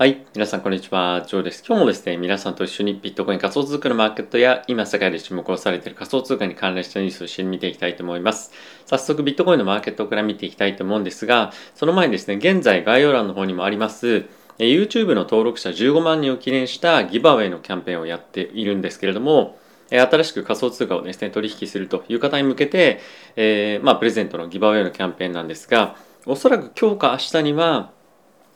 はい。皆さん、こんにちは。ジョーです。今日もですね、皆さんと一緒にビットコイン仮想通貨のマーケットや、今世界で注目をされている仮想通貨に関連したニュースを一緒に見ていきたいと思います。早速、ビットコインのマーケットから見ていきたいと思うんですが、その前にですね、現在概要欄の方にもあります、YouTube の登録者15万人を記念したギバウェイのキャンペーンをやっているんですけれども、新しく仮想通貨をですね、取引するという方に向けて、えー、まあ、プレゼントのギバウェイのキャンペーンなんですが、おそらく今日か明日には、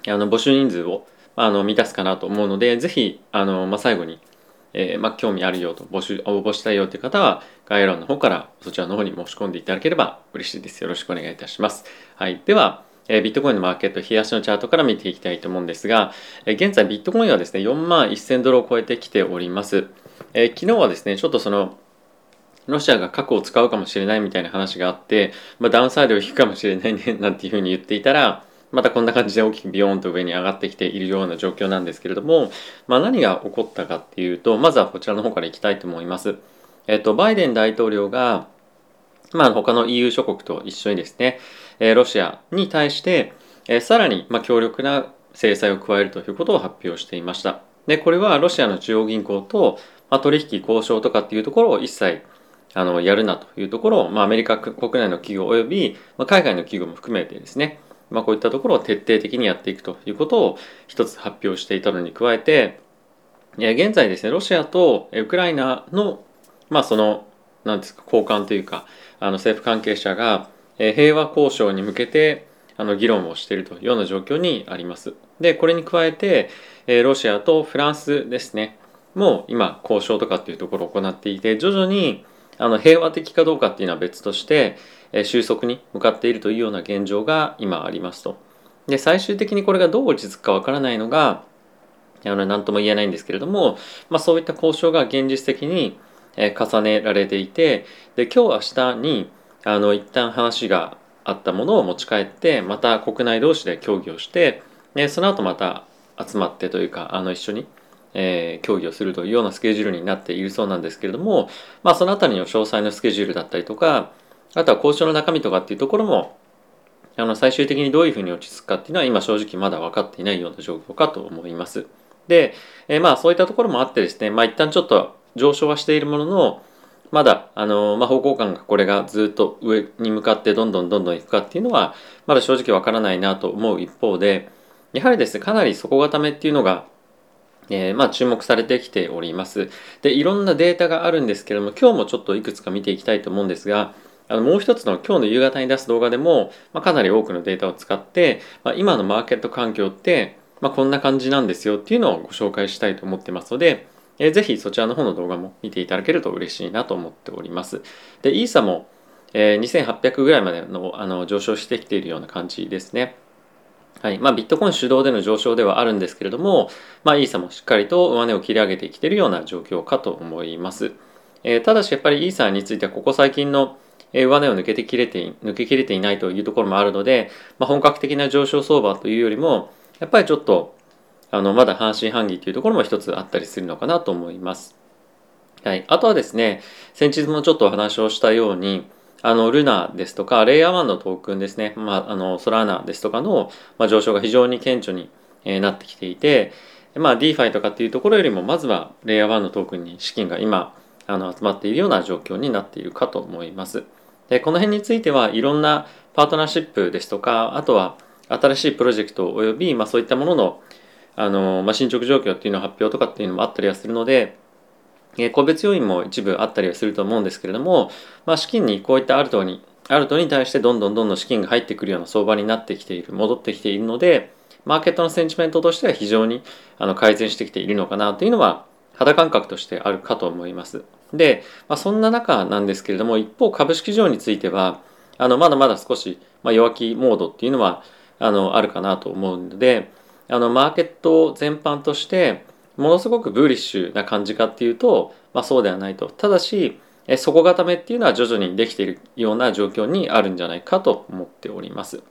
あの募集人数をあの満たすかなと思うので、ぜひ、あの、まあ、最後に、えー、まあ、興味あるよと、募集、応募したいよという方は、概要欄の方からそちらの方に申し込んでいただければ嬉しいです。よろしくお願いいたします。はい。では、えー、ビットコインのマーケット、冷やしのチャートから見ていきたいと思うんですが、えー、現在ビットコインはですね、4万1000ドルを超えてきております。えー、昨日はですね、ちょっとその、ロシアが核を使うかもしれないみたいな話があって、まあ、ダウンサイドを引くかもしれないね、なんていうふうに言っていたら、またこんな感じで大きくビヨーンと上に上がってきているような状況なんですけれども、まあ、何が起こったかっていうとまずはこちらの方からいきたいと思います。えっと、バイデン大統領が、まあ、他の EU 諸国と一緒にですね、えロシアに対して、えさらに、ま強力な制裁を加えるということを発表していました。で、これはロシアの中央銀行と、ま取引交渉とかっていうところを一切あのやるなというところを、まあ、アメリカ国内の企業および、ま海外の企業も含めてですね、まあ、こういったところを徹底的にやっていくということを一つ発表していたのに加えて現在ですねロシアとウクライナのまあその何ですか交換というかあの政府関係者が平和交渉に向けてあの議論をしているというような状況にあります。でこれに加えてロシアとフランスですねもう今交渉とかっていうところを行っていて徐々にあの平和的かどうかっていうのは別としてえ収束に向かっているというような現状が今ありますと。で最終的にこれがどう落ち着くかわからないのがあの何とも言えないんですけれども、まあ、そういった交渉が現実的に重ねられていてで今日明日にあの一旦話があったものを持ち帰ってまた国内同士で協議をしてでその後また集まってというかあの一緒に、えー、協議をするというようなスケジュールになっているそうなんですけれども、まあ、その辺りの詳細のスケジュールだったりとかあとは交渉の中身とかっていうところもあの最終的にどういうふうに落ち着くかっていうのは今正直まだ分かっていないような状況かと思います。で、えー、まあそういったところもあってですね、まあ一旦ちょっと上昇はしているものの、まだ、あのまあ、方向感がこれがずっと上に向かってどんどんどんどんいくかっていうのは、まだ正直わからないなと思う一方で、やはりですね、かなり底固めっていうのが、えー、まあ注目されてきております。で、いろんなデータがあるんですけれども、今日もちょっといくつか見ていきたいと思うんですが、あのもう一つの今日の夕方に出す動画でも、まあ、かなり多くのデータを使って、まあ、今のマーケット環境って、まあ、こんな感じなんですよっていうのをご紹介したいと思ってますので、えー、ぜひそちらの方の動画も見ていただけると嬉しいなと思っております。で、イーサも、えー、2800ぐらいまでのあの上昇してきているような感じですね。はいまあ、ビットコイン主導での上昇ではあるんですけれども、まあ、イーサもしっかりと上値を切り上げてきているような状況かと思います。えー、ただしやっぱりイーサについてはここ最近の上値を抜けてきれて抜けきれていないというところもあるので、まあ、本格的な上昇相場というよりもやっぱりちょっとあのまだ半信半疑というところも一つあったりするのかなと思います。はい、あとはですね先日もちょっとお話をしたようにあのルナですとかレイヤー1のトークンですね、まあ、あのソラーナですとかの、まあ、上昇が非常に顕著に、えー、なってきていて、まあ、DeFi とかっていうところよりもまずはレイヤー1のトークンに資金が今あの集まっているような状況になっているかと思います。でこの辺についてはいろんなパートナーシップですとかあとは新しいプロジェクトおよび、まあ、そういったもののあの、まあ、進捗状況っていうの発表とかっていうのもあったりはするので、え、個別要因も一部あったりはすると思うんですけれども、まあ、資金にこういったアルトにアルトに対してどんどんどんどん資金が入ってくるような相場になってきている戻ってきているのでマーケットのセンチメントとしては非常にあの改善してきているのかなというのは肌感覚としてあるかと思います。で、まあ、そんな中なんですけれども一方株式市場についてはあのまだまだ少し、まあ、弱気モードっていうのはあのあるかなと思うのであのマーケット全般としてものすごくブーリッシュな感じかっていうと、まあ、そうではないとただし底固めっていうのは徐々にできているような状況にあるんじゃないかと思っております。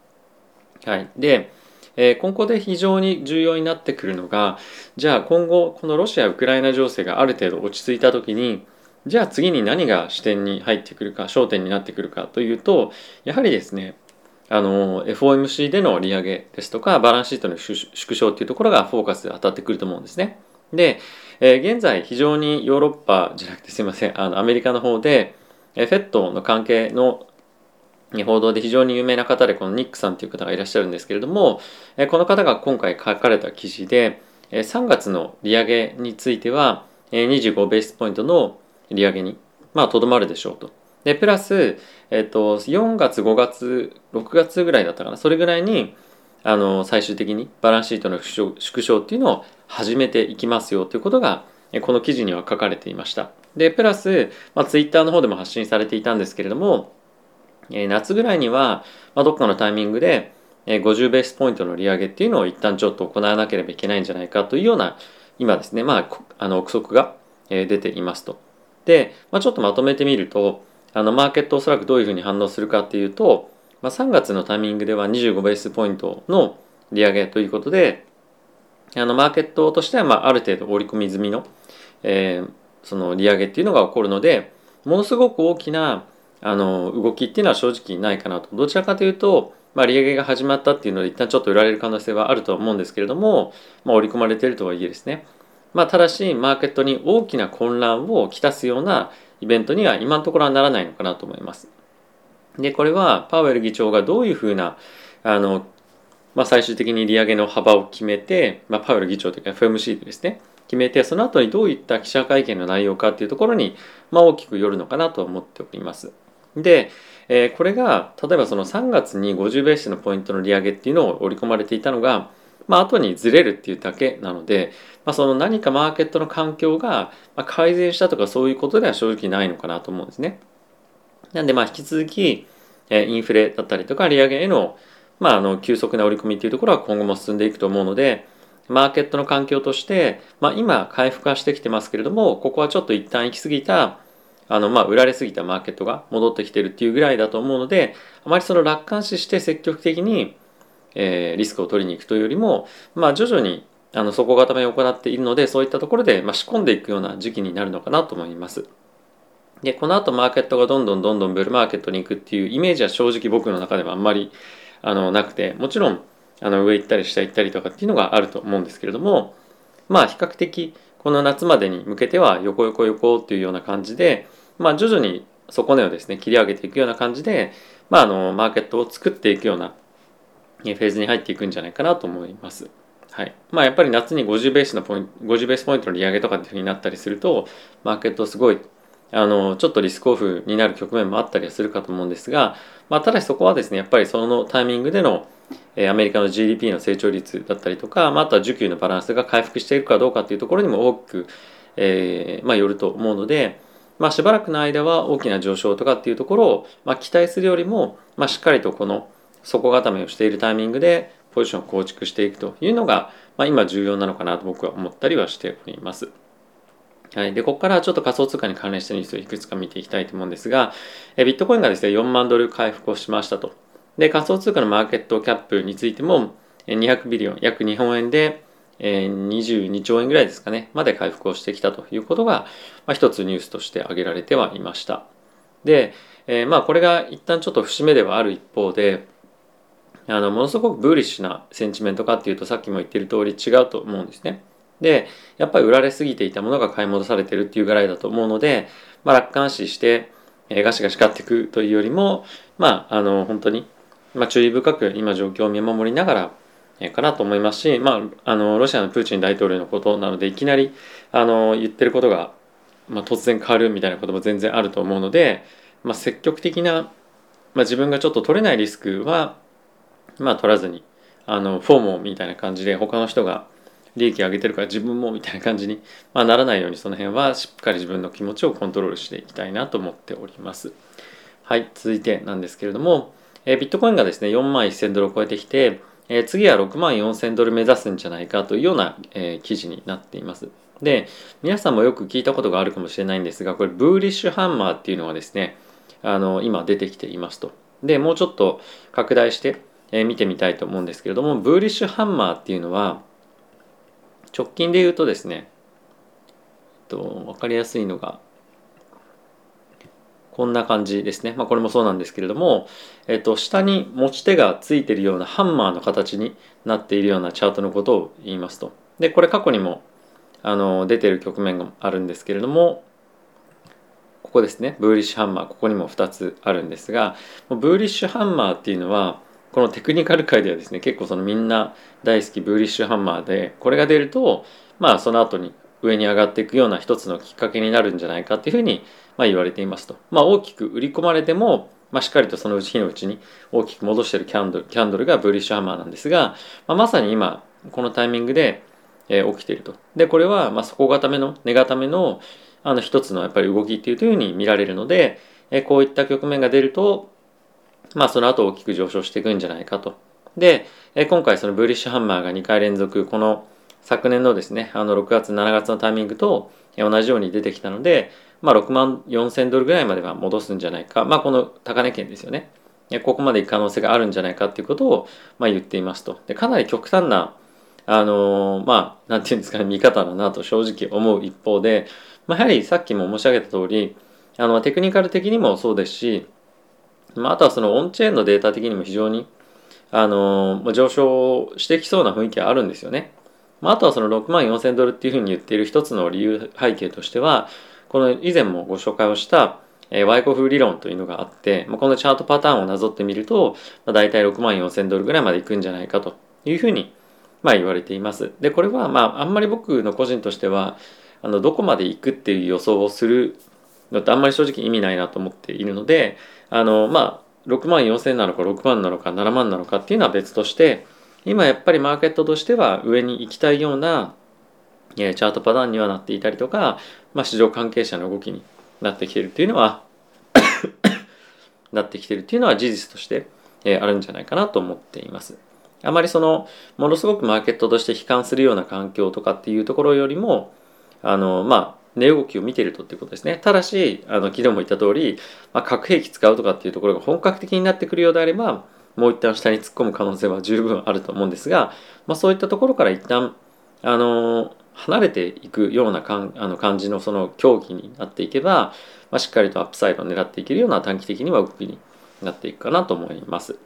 はい、でえ、今後で非常に重要になってくるのがじゃあ今後このロシア・ウクライナ情勢がある程度落ち着いた時にじゃあ次に何が視点に入ってくるか焦点になってくるかというとやはりですねあの FOMC での利上げですとかバランスシートの縮小っていうところがフォーカスで当たってくると思うんですね。で、えー、現在非常にヨーロッパじゃなくてすいませんあのアメリカの方で、えー、フェットの関係の報道で非常に有名な方でこのニックさんという方がいらっしゃるんですけれども、えー、この方が今回書かれた記事で、えー、3月の利上げについては、えー、25ベースポイントの利上げにまあとどまるでしょうと。でプラス、えっ、ー、と4月5月6月ぐらいだったかなそれぐらいにあの最終的にバランスシートの縮小っていうのを始めていきますよということがこの記事には書かれていました。でプラス、まあ、ツイッターの方でも発信されていたんですけれども、え、夏ぐらいには、まあ、どっかのタイミングで、えー、50ベースポイントの利上げっていうのを一旦ちょっと行わなければいけないんじゃないかというような今ですねまああの憶測が、え、出ていますと。で、まあ、ちょっとまとめてみるとあのマーケットおそらくどういうふうに反応するかっていうと、まあ、3月のタイミングでは25ベースポイントの利上げということであのマーケットとしてはまあある程度織り込み済みの、えー、その利上げっていうのが起こるのでものすごく大きなあの動きっていうのは正直ないかなとどちらかというと、まあ、利上げが始まったっていうので一旦ちょっと売られる可能性はあるとは思うんですけれども、まあ、織り込まれているとはいえですね、まあ、ただしマーケットに大きな混乱をきたすようなイベントには今のところはならないのかなと思います。でこれはパウエル議長がどういうふうなあの、まあ、最終的に利上げの幅を決めて、まあ、パウエル議長というか FMC でですね決めてその後にどういった記者会見の内容かっていうところに、まあ、大きくよるのかなと思っております。で、えー、これが例えばその3月に50ベースのポイントの利上げっていうのを織り込まれていたのがまあ後にずれるっていうだけなので、まあ、その何かマーケットの環境が改善したとかそういうことでは正直ないのかなと思うんですね。なんでまあ引き続きえインフレだったりとか利上げへの,、まあ、あの急速な織り込みっていうところは今後も進んでいくと思うのでマーケットの環境として、まあ、今回復はしてきてますけれどもここはちょっと一旦行き過ぎたあのまあ売られすぎたマーケットが戻ってきてるっていうぐらいだと思うのであまりその楽観視して積極的にえー、リスクを取りに行くというよりも、まあ、徐々にあの底固めを行っているのでそういったところで、まあ、仕込んでいくような時期になるのかなと思います。でこの後マーケットがどんどんどんどんブルマーケットに行くっていうイメージは正直僕の中ではあんまりあのなくてもちろんあの上行ったり下行ったりとかっていうのがあると思うんですけれどもまあ比較的この夏までに向けては横横横っていうような感じで、まあ、徐々に底根をですね切り上げていくような感じで、まあ、あのマーケットを作っていくようなフェーズに入っていくんじゃないかなと思います。はいまあ、やっぱり夏に50ベースのポイント50ベースポイントの利上げとかっていうふうになったりするとマーケットすごいあのちょっとリスクオフになる局面もあったりはするかと思うんですが、まあ、ただしそこはですねやっぱりそのタイミングでのアメリカの GDP の成長率だったりとか、まあ、とは需給のバランスが回復しているかどうかっていうところにも大きく、えーまあ、よると思うので、まあ、しばらくの間は大きな上昇とかっていうところを、ま、期待するよりも、ま、しっかりとこの底固めをしているタイミングでポジションを構築していくというのが、ま、今重要なのかなと僕は思ったりはしております。はい、でここからちょっと仮想通貨に関連したニュースをいくつか見ていきたいと思うんですが、えビットコインがですね4万ドル回復をしましたと。で仮想通貨のマーケットキャップについても200ビリオン約日本円で22兆円ぐらいですかねまで回復をしてきたということが、まあ、一つニュースとして挙げられてはいました。で、えー、まあこれが一旦ちょっと節目ではある一方であのものすごくブーリッシュなセンチメントかっていうとさっきも言ってる通り違うと思うんですね。でやっぱり売られすぎていたものが買い戻されてるっていうぐらいだと思うので、まあ、楽観視して、えー、ガシガシ買っていくというよりもまああの本当に、まあ、注意深く今状況を見守りながらえかなと思いますし、まあ、あのロシアのプーチン大統領のことなのでいきなりあの言ってることが、まあ、突然変わるみたいなことも全然あると思うので、まあ、積極的な、まあ、自分がちょっと取れないリスクはまあ取らずにあのフォーモみたいな感じで他の人が利益上げてるから自分もみたいな感じに、まあ、ならないようにその辺はしっかり自分の気持ちをコントロールしていきたいなと思っております。はい、続いてなんですけれども、えー、ビットコインがですね4万1000ドルを超えてきて、えー、次は6万4000ドル目指すんじゃないかというような、えー、記事になっています。で皆さんもよく聞いたことがあるかもしれないんですがこれブーリッシュハンマーっていうのがですねあの今出てきていますと。でもうちょっと拡大してえ見てみたいと思うんですけれどもブーリッシュハンマーっていうのは直近で言うとですねと分かりやすいのがこんな感じですね。まあ、これもそうなんですけれども、えっと、下に持ち手がついているようなハンマーの形になっているようなチャートのことを言いますと。で、これ過去にもあの出ている局面があるんですけれども、ここですね、ブーリッシュハンマー、ここにも2つあるんですが、ブーリッシュハンマーっていうのは、このテクニカル界ではですね、結構そのみんな大好きブーリッシュハンマーで、これが出ると、まあその後に上に上がっていくような一つのきっかけになるんじゃないかっていうふうにまあ、言われていますと。まあ、大きく売り込まれても、まあ、しっかりとそのうち日のうちに大きく戻してるキャンドルキャンドルがブーリッシュハンマーなんですが、まあ、まさに今このタイミングで、えー、起きていると。でこれはまあ底固めの根固めのあの一つのやっぱり動きっていうふうに見られるので、えー、こういった局面が出ると、まあ、その後大きく上昇していくんじゃないかと。で、えー、今回そのブーリッシュハンマーが2回連続この昨年のですねあの6月7月のタイミングと同じように出てきたので、まあ、6万4千ドルぐらいまでは戻すんじゃないか、まあ、この高値圏ですよね。ここまでいく可能性があるんじゃないかっていうことを、まあ、言っていますと。でかなり極端なあのー、まあなんていうんですかね見方だなと正直思う一方で、まあ、やはりさっきも申し上げた通りあのテクニカル的にもそうですし、まあ、あとはそのオンチェーンのデータ的にも非常にあのー、上昇してきそうな雰囲気はあるんですよね。まあ、あとはその6万4千ドルっていうふうに言っている一つの理由背景としてはこの以前もご紹介をした、えー、ワイコフ理論というのがあって、まあ、このチャートパターンをなぞってみると、まあ、大体6万4千ドルぐらいまでいくんじゃないかというふうに、まあ、言われています。で、これは、まあ、あんまり僕の個人としては、あの、どこまで行くっていう予想をするのってあんまり正直意味ないなと思っているので、あの、まあ、6万4千なのか6万なのか7万なのかっていうのは別として、今やっぱりマーケットとしては上に行きたいようなチャートパターンにはなっていたりとか、まあ、市場関係者の動きになってきているというのは なってきているというのは事実として、あるんじゃないかなと思っています。あまりそのものすごくマーケットとして悲観するような環境とかっていうところよりもあのまあ値動きを見てるとっていうことですね。ただし、あの昨日も言った通り、まあ、核兵器使うとかっていうところが本格的になってくるようであれば、もう一旦下に突っ込む可能性は十分あると思うんですが、まあ、そういったところから一旦あの離れていくようなかんあの感じのその競技になっていけば、まあ、しっかりとアップサイドを狙っていけるような短期的には動きになっていくかなと思います。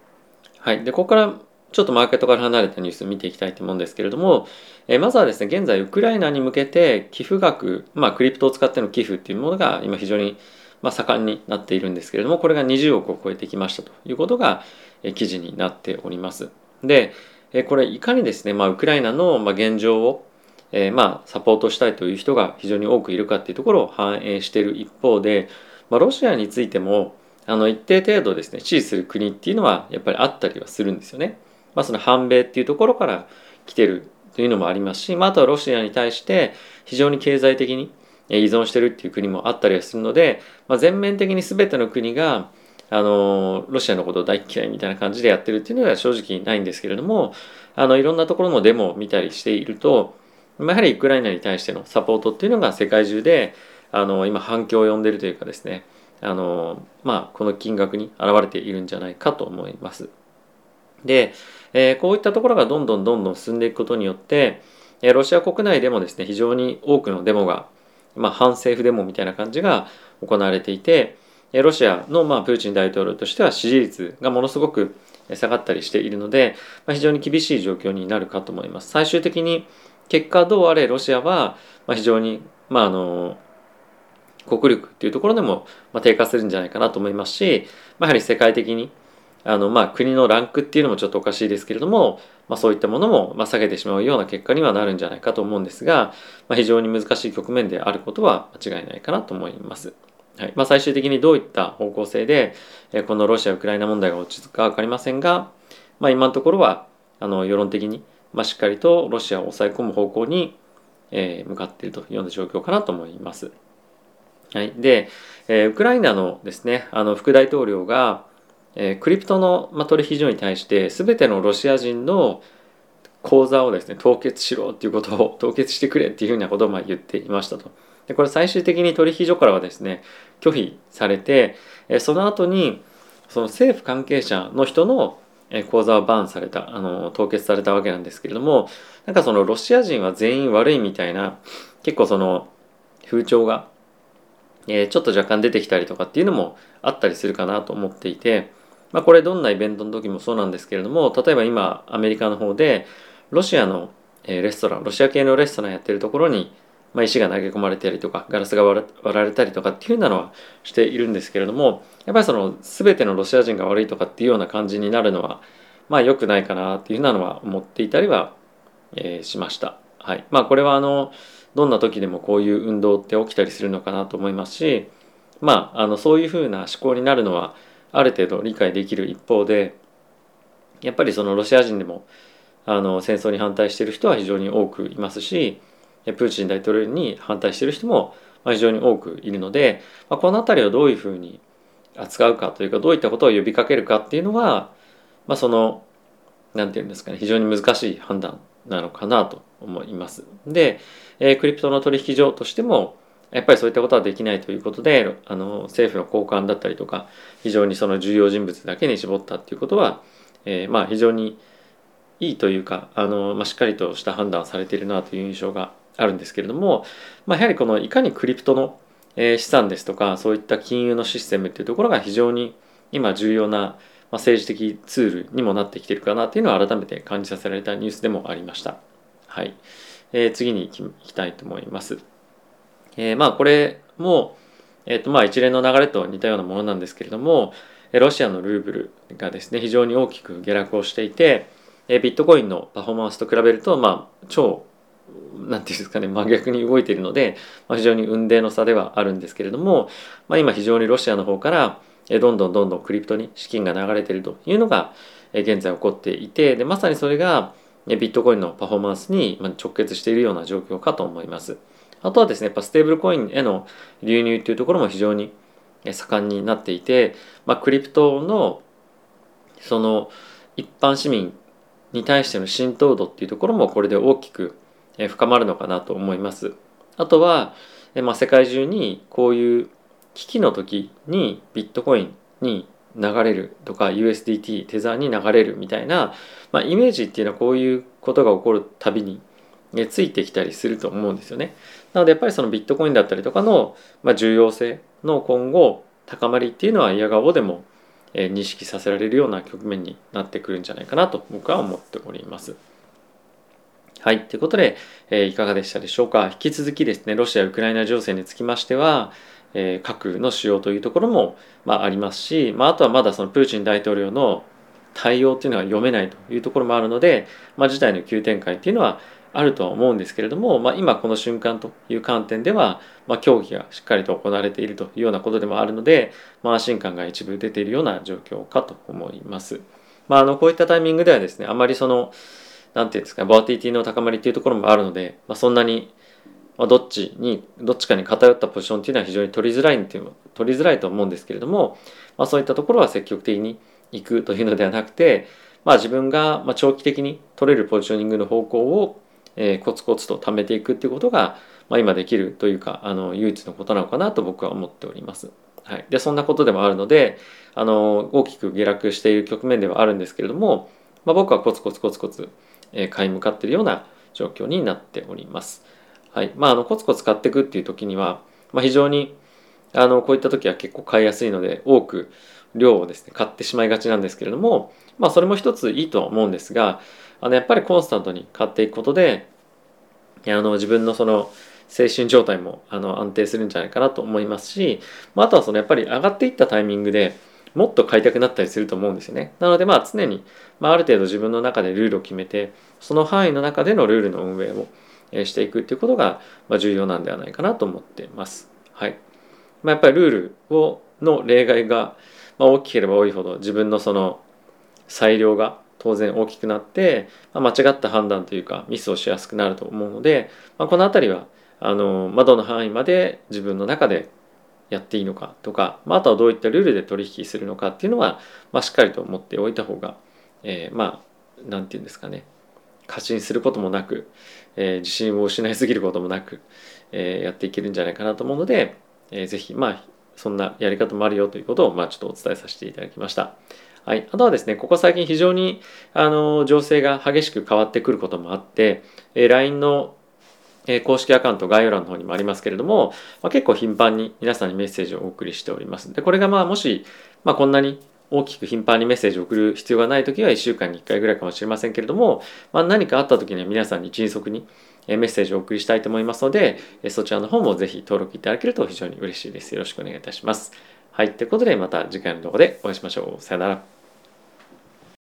はい。で、ここからちょっとマーケットから離れたニュースを見ていきたいと思うんですけれども、えまずはですね、現在ウクライナに向けて寄付額、まあクリプトを使っての寄付っていうものが今非常にま盛んになっているんですけれども、これが20億を超えてきましたということがえ記事になっております。で、えこれいかにですね、まあ、ウクライナの現状をえ、まあサポートしたいという人が非常に多くいるかっていうところを反映している一方で、まあ、ロシアについてもあの一定程度ですね支持する国っていうのはやっぱりあったりはするんですよね。まあ、その反米っていうところから来てるというのもありますし、まあ、あとはロシアに対して非常に経済的に依存してるっていう国もあったりはするので、まあ、全面的に全ての国があのロシアのことを大嫌いみたいな感じでやってるっていうのは正直ないんですけれどもあのいろんなところのデモを見たりしているとまやはりウクライナに対してのサポートっていうのが世界中であの今反響を呼んでるというかですねあの、まあ、この金額に表れているんじゃないかと思います。で、えー、こういったところがどんどんどんどん進んでいくことによって、えー、ロシア国内でもですね非常に多くのデモが、まあ、反政府デモみたいな感じが行われていてえロシアの、まあ、プーチン大統領としては支持率がものすごく下がったりしているので、まあ、非常に厳しい状況になるかと思います。最終的に結果どうあれロシアはま非常に、まあ、あの国力っていうところでもま低下するんじゃないかなと思いますし、まあ、やはり世界的にあの、まあ、国のランクっていうのもちょっとおかしいですけれども、まあ、そういったものも、ま、下げてしまうような結果にはなるんじゃないかと思うんですが、まあ、非常に難しい局面であることは間違いないかなと思います。はいまあ、最終的にどういった方向性でえこのロシア・ウクライナ問題が落ち着くか分かりませんが、まあ、今のところはあの世論的にまあ、しっかりとロシアを抑え込む方向に、え、向かっているというような状況かなと思います。はい、で、え、ウクライナのですねあの副大統領が、え、クリプトの、ま、取引所に対して全てのロシア人の口座をですね凍結しろっていうことを 凍結してくれっていうふうなことをま言っていましたと。でこれ最終的に取引所からはですね拒否されて、えその後にその政府関係者の人の口座はバーンされたあの凍結されたわけなんですけれどもなんかそのロシア人は全員悪いみたいな結構その風潮がえ、ちょっと若干出てきたりとかっていうのもあったりするかなと思っていて、まあ、これどんなイベントの時もそうなんですけれども例えば今アメリカの方でロシアのレストランロシア系のレストランやってるところに、まあ、石が投げ込まれたりとかガラスが割られたりとかっていうなのはしているんですけれどもやっぱりその全てのロシア人が悪いとかっていうような感じになるのはまあ良くないかなっていうようなのは思っていたりは、えー、しました。はい、まあこれはあのどんな時でもこういう運動って起きたりするのかなと思いますしまああのそういうふうな思考になるのはある程度理解できる一方でやっぱりそのロシア人でもあの戦争に反対している人は非常に多くいますしプーチン大統領に反対している人も非常に多くいるので、まあ、この辺りをどういうふうに扱うかというかどういったことを呼びかけるかっていうのは、まあ、その何て言うんですかね非常に難しい判断なのかなと思います。で、えー、クリプトの取引所としてもやっぱりそういったことはできないということであの政府の高官だったりとか非常にその重要人物だけに絞ったっていうことは、えー、まあ非常にいいというかあの、まあ、しっかりとした判断をされているなという印象があるんですけれども、まあ、やはりこのいかにクリプトの資産ですとかそういった金融のシステムっていうところが非常に今重要な政治的ツールにもなってきてるかなっていうのを改めて感じさせられたニュースでもありました。はい。えー、次に行きたいと思います。えー、まあこれも、え、ー、とまあ一連の流れと似たようなものなんですけれども、ロシアのルーブルがですね、非常に大きく下落をしていて、ビットコインのパフォーマンスと比べると、まあ超なんていうんですかね真逆に動いているので、まあ、非常に運命の差ではあるんですけれども、まあ、今非常にロシアの方からどんどんどんどんクリプトに資金が流れているというのが現在起こっていてでまさにそれがビットコインのパフォーマンスに直結しているような状況かと思います。あとはですねやっぱステーブルコインへの流入というところも非常に盛んになっていて、まあ、クリプトのその一般市民に対しての浸透度っていうところもこれで大きく深まるのかなと思います。あとは、まあ、世界中にこういう危機の時にビットコインに流れるとか USDT テザーに流れるみたいな、まあ、イメージっていうのはこういうことが起こるたびについてきたりすると思うんですよね。なのでやっぱりそのビットコインだったりとかの、ま、重要性の今後高まりっていうのは嫌顔でも認識させられるような局面になってくるんじゃないかなと僕は思っております。はい。ということで、え、いかがでしたでしょうか。引き続きですね、ロシア・ウクライナ情勢につきましては、え、核の使用というところも、まあ、りますし、まあ、あとはまだそのプーチン大統領の対応っていうのが読めないというところもあるので、まあ、事態の急展開っていうのはあるとは思うんですけれども、まあ、今この瞬間という観点では、まあ、協議がしっかりと行われているというようなことでもあるので、まあ、安心感が一部出ているような状況かと思います。まあ、あのこういったタイミングではですねあまりその何て言うんですかボアティティの高まりっていうところもあるので、まあ、そんなにまあ、どっちにどっちかに偏ったポジションっていうのは非常に取りづらいっていう取りづらいと思うんですけれども、まあ、そういったところは積極的に行くというのではなくて、まあ、自分がま長期的に取れるポジショニングの方向を、えー、コツコツと貯めていくっていうことが、まあ、今できるというかあの唯一のことなのかなと僕は思っております。はい、でそんなことでもあるのであの大きく下落している局面ではあるんですけれども、まあ、僕はコツコツコツコツ、えー、買い向かっているような状況になっております。はいまあ、あのコツコツ買っていくっていう時には、まあ、非常にあのこういった時は結構買いやすいので多く量をですね買ってしまいがちなんですけれども、まあ、それも一ついいとは思うんですがあのやっぱりコンスタントに買っていくことであの自分のその精神状態もあの安定するんじゃないかなと思いますし、まあ、あとはそのやっぱり上がっていったタイミングでもっと買いたくなったりすると思うんですよね。なのでまあ常に、まあ、ある程度自分の中でルールを決めてその範囲の中でのルールの運営をしていくっていうことが重要なんではないかなと思っています。はい。まあ、やっぱりルールをの例外が大きければ多いほど自分のその裁量が当然大きくなって、まあ、間違った判断というかミスをしやすくなると思うので、まあ、この辺りはあの、まあ、どの範囲まで自分の中でやっていいのかとか、まあ、あとはどういったルールで取引するのかっていうのは、まあ、しっかりと持っておいた方が、えー、まあ何て言うんですかね過信することもなく、えー、自信を失いすぎることもなく、えー、やっていけるんじゃないかなと思うので、えー、ぜひまあそんなやり方もあるよということを、まあ、ちょっとお伝えさせていただきました。はい、あとはですね、ここ最近非常にあの情勢が激しく変わってくることもあって、え、LINE のえ公式アカウント概要欄の方にもありますけれども、まあ、結構頻繁に皆さんにメッセージをお送りしております。で、これがまあもし、まあ、こんなに大きく頻繁にメッセージを送る必要がない時は1週間に1回ぐらいかもしれませんけれども、まあ、何かあった時には皆さんに迅速にメッセージをお送りしたいと思いますので、そちらの方もぜひ登録いただけると非常に嬉しいです。よろしくお願いいたします。はい。ということでまた次回の動画でお会いしましょう。さよなら。